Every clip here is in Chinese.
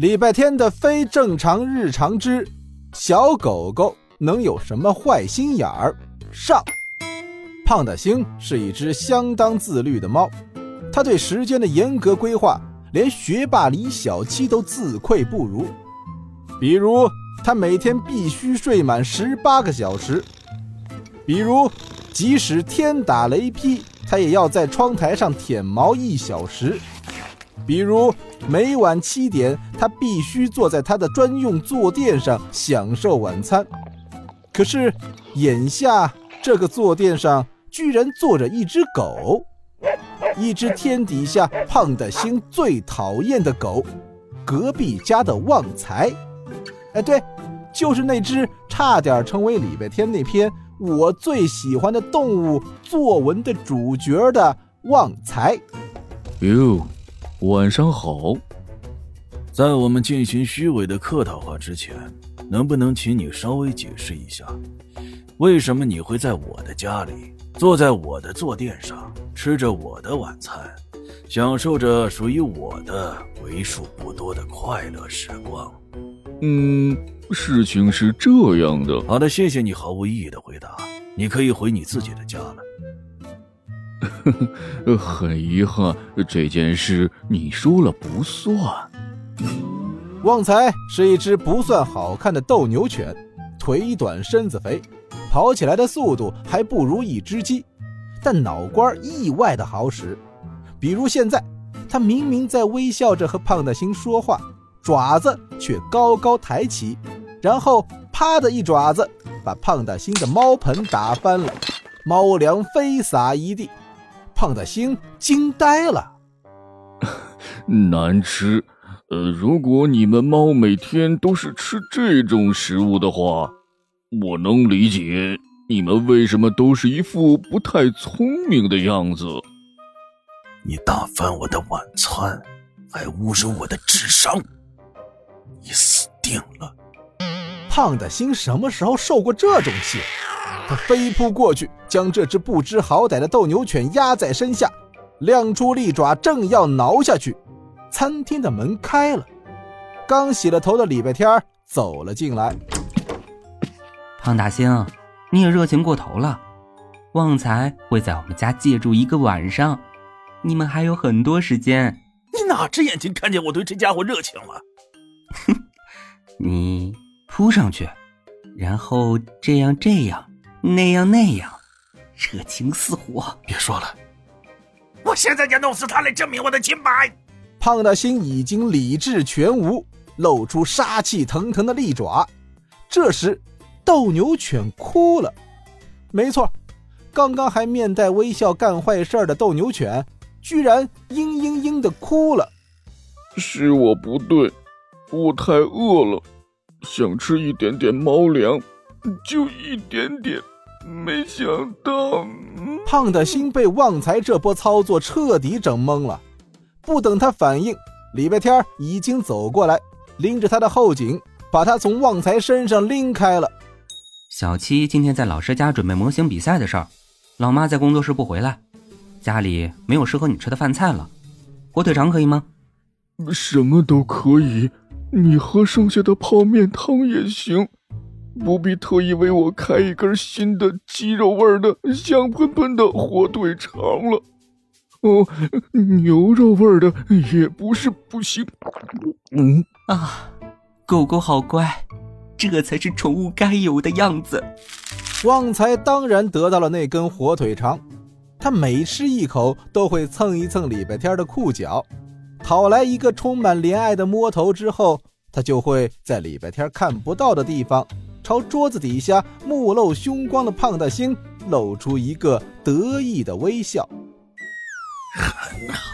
礼拜天的非正常日常之小狗狗能有什么坏心眼儿？上。胖大星是一只相当自律的猫，它对时间的严格规划，连学霸李小七都自愧不如。比如，它每天必须睡满十八个小时；比如，即使天打雷劈，它也要在窗台上舔毛一小时；比如，每晚七点，他必须坐在他的专用坐垫上享受晚餐。可是，眼下这个坐垫上。居然坐着一只狗，一只天底下胖的星最讨厌的狗，隔壁家的旺财。哎，对，就是那只差点成为礼拜天那篇我最喜欢的动物作文的主角的旺财。哟，晚上好。在我们进行虚伪的客套话之前，能不能请你稍微解释一下，为什么你会在我的家里？坐在我的坐垫上，吃着我的晚餐，享受着属于我的为数不多的快乐时光。嗯，事情是这样的。好的，谢谢你毫无意义的回答。你可以回你自己的家了。呵 呵，很遗憾，这件事你说了不算。旺财是一只不算好看的斗牛犬，腿短身子肥。跑起来的速度还不如一只鸡，但脑瓜意外的好使。比如现在，他明明在微笑着和胖大星说话，爪子却高高抬起，然后啪的一爪子把胖大星的猫盆打翻了，猫粮飞洒一地。胖大星惊呆了，难吃。呃，如果你们猫每天都是吃这种食物的话。我能理解你们为什么都是一副不太聪明的样子。你打翻我的晚餐，还侮辱我的智商，你死定了！胖的星什么时候受过这种气？他飞扑过去，将这只不知好歹的斗牛犬压在身下，亮出利爪，正要挠下去。餐厅的门开了，刚洗了头的礼拜天走了进来。胖大星，你也热情过头了。旺财会在我们家借住一个晚上，你们还有很多时间。你哪只眼睛看见我对这家伙热情了？哼，你扑上去，然后这样这样那样那样，热情似火。别说了，我现在就弄死他来证明我的清白。胖大星已经理智全无，露出杀气腾腾的利爪。这时。斗牛犬哭了，没错，刚刚还面带微笑干坏事的斗牛犬，居然嘤嘤嘤的哭了。是我不对，我太饿了，想吃一点点猫粮，就一点点。没想到，胖的心被旺财这波操作彻底整懵了。不等他反应，礼拜天已经走过来，拎着他的后颈，把他从旺财身上拎开了。小七今天在老师家准备模型比赛的事儿，老妈在工作室不回来，家里没有适合你吃的饭菜了，火腿肠可以吗？什么都可以，你喝剩下的泡面汤也行，不必特意为我开一根新的鸡肉味的香喷喷的火腿肠了。哦，牛肉味的也不是不行。嗯啊，狗狗好乖。这才是宠物该有的样子。旺财当然得到了那根火腿肠，他每吃一口都会蹭一蹭礼拜天的裤脚，讨来一个充满怜爱的摸头之后，他就会在礼拜天看不到的地方，朝桌子底下目露凶光的胖大星露出一个得意的微笑。很好。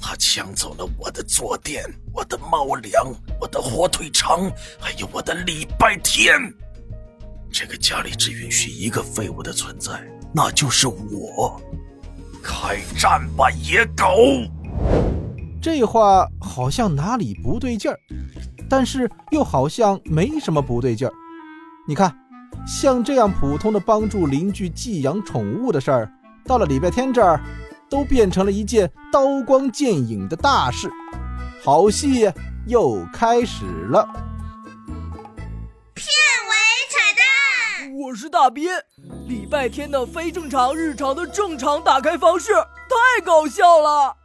他抢走了我的坐垫，我的猫粮，我的火腿肠，还有我的礼拜天。这个家里只允许一个废物的存在，那就是我。开战吧，野狗！这话好像哪里不对劲儿，但是又好像没什么不对劲儿。你看，像这样普通的帮助邻居寄养宠物的事儿，到了礼拜天这儿。都变成了一件刀光剑影的大事，好戏又开始了。片尾彩蛋，我是大斌。礼拜天的非正常日常的正常打开方式太搞笑了。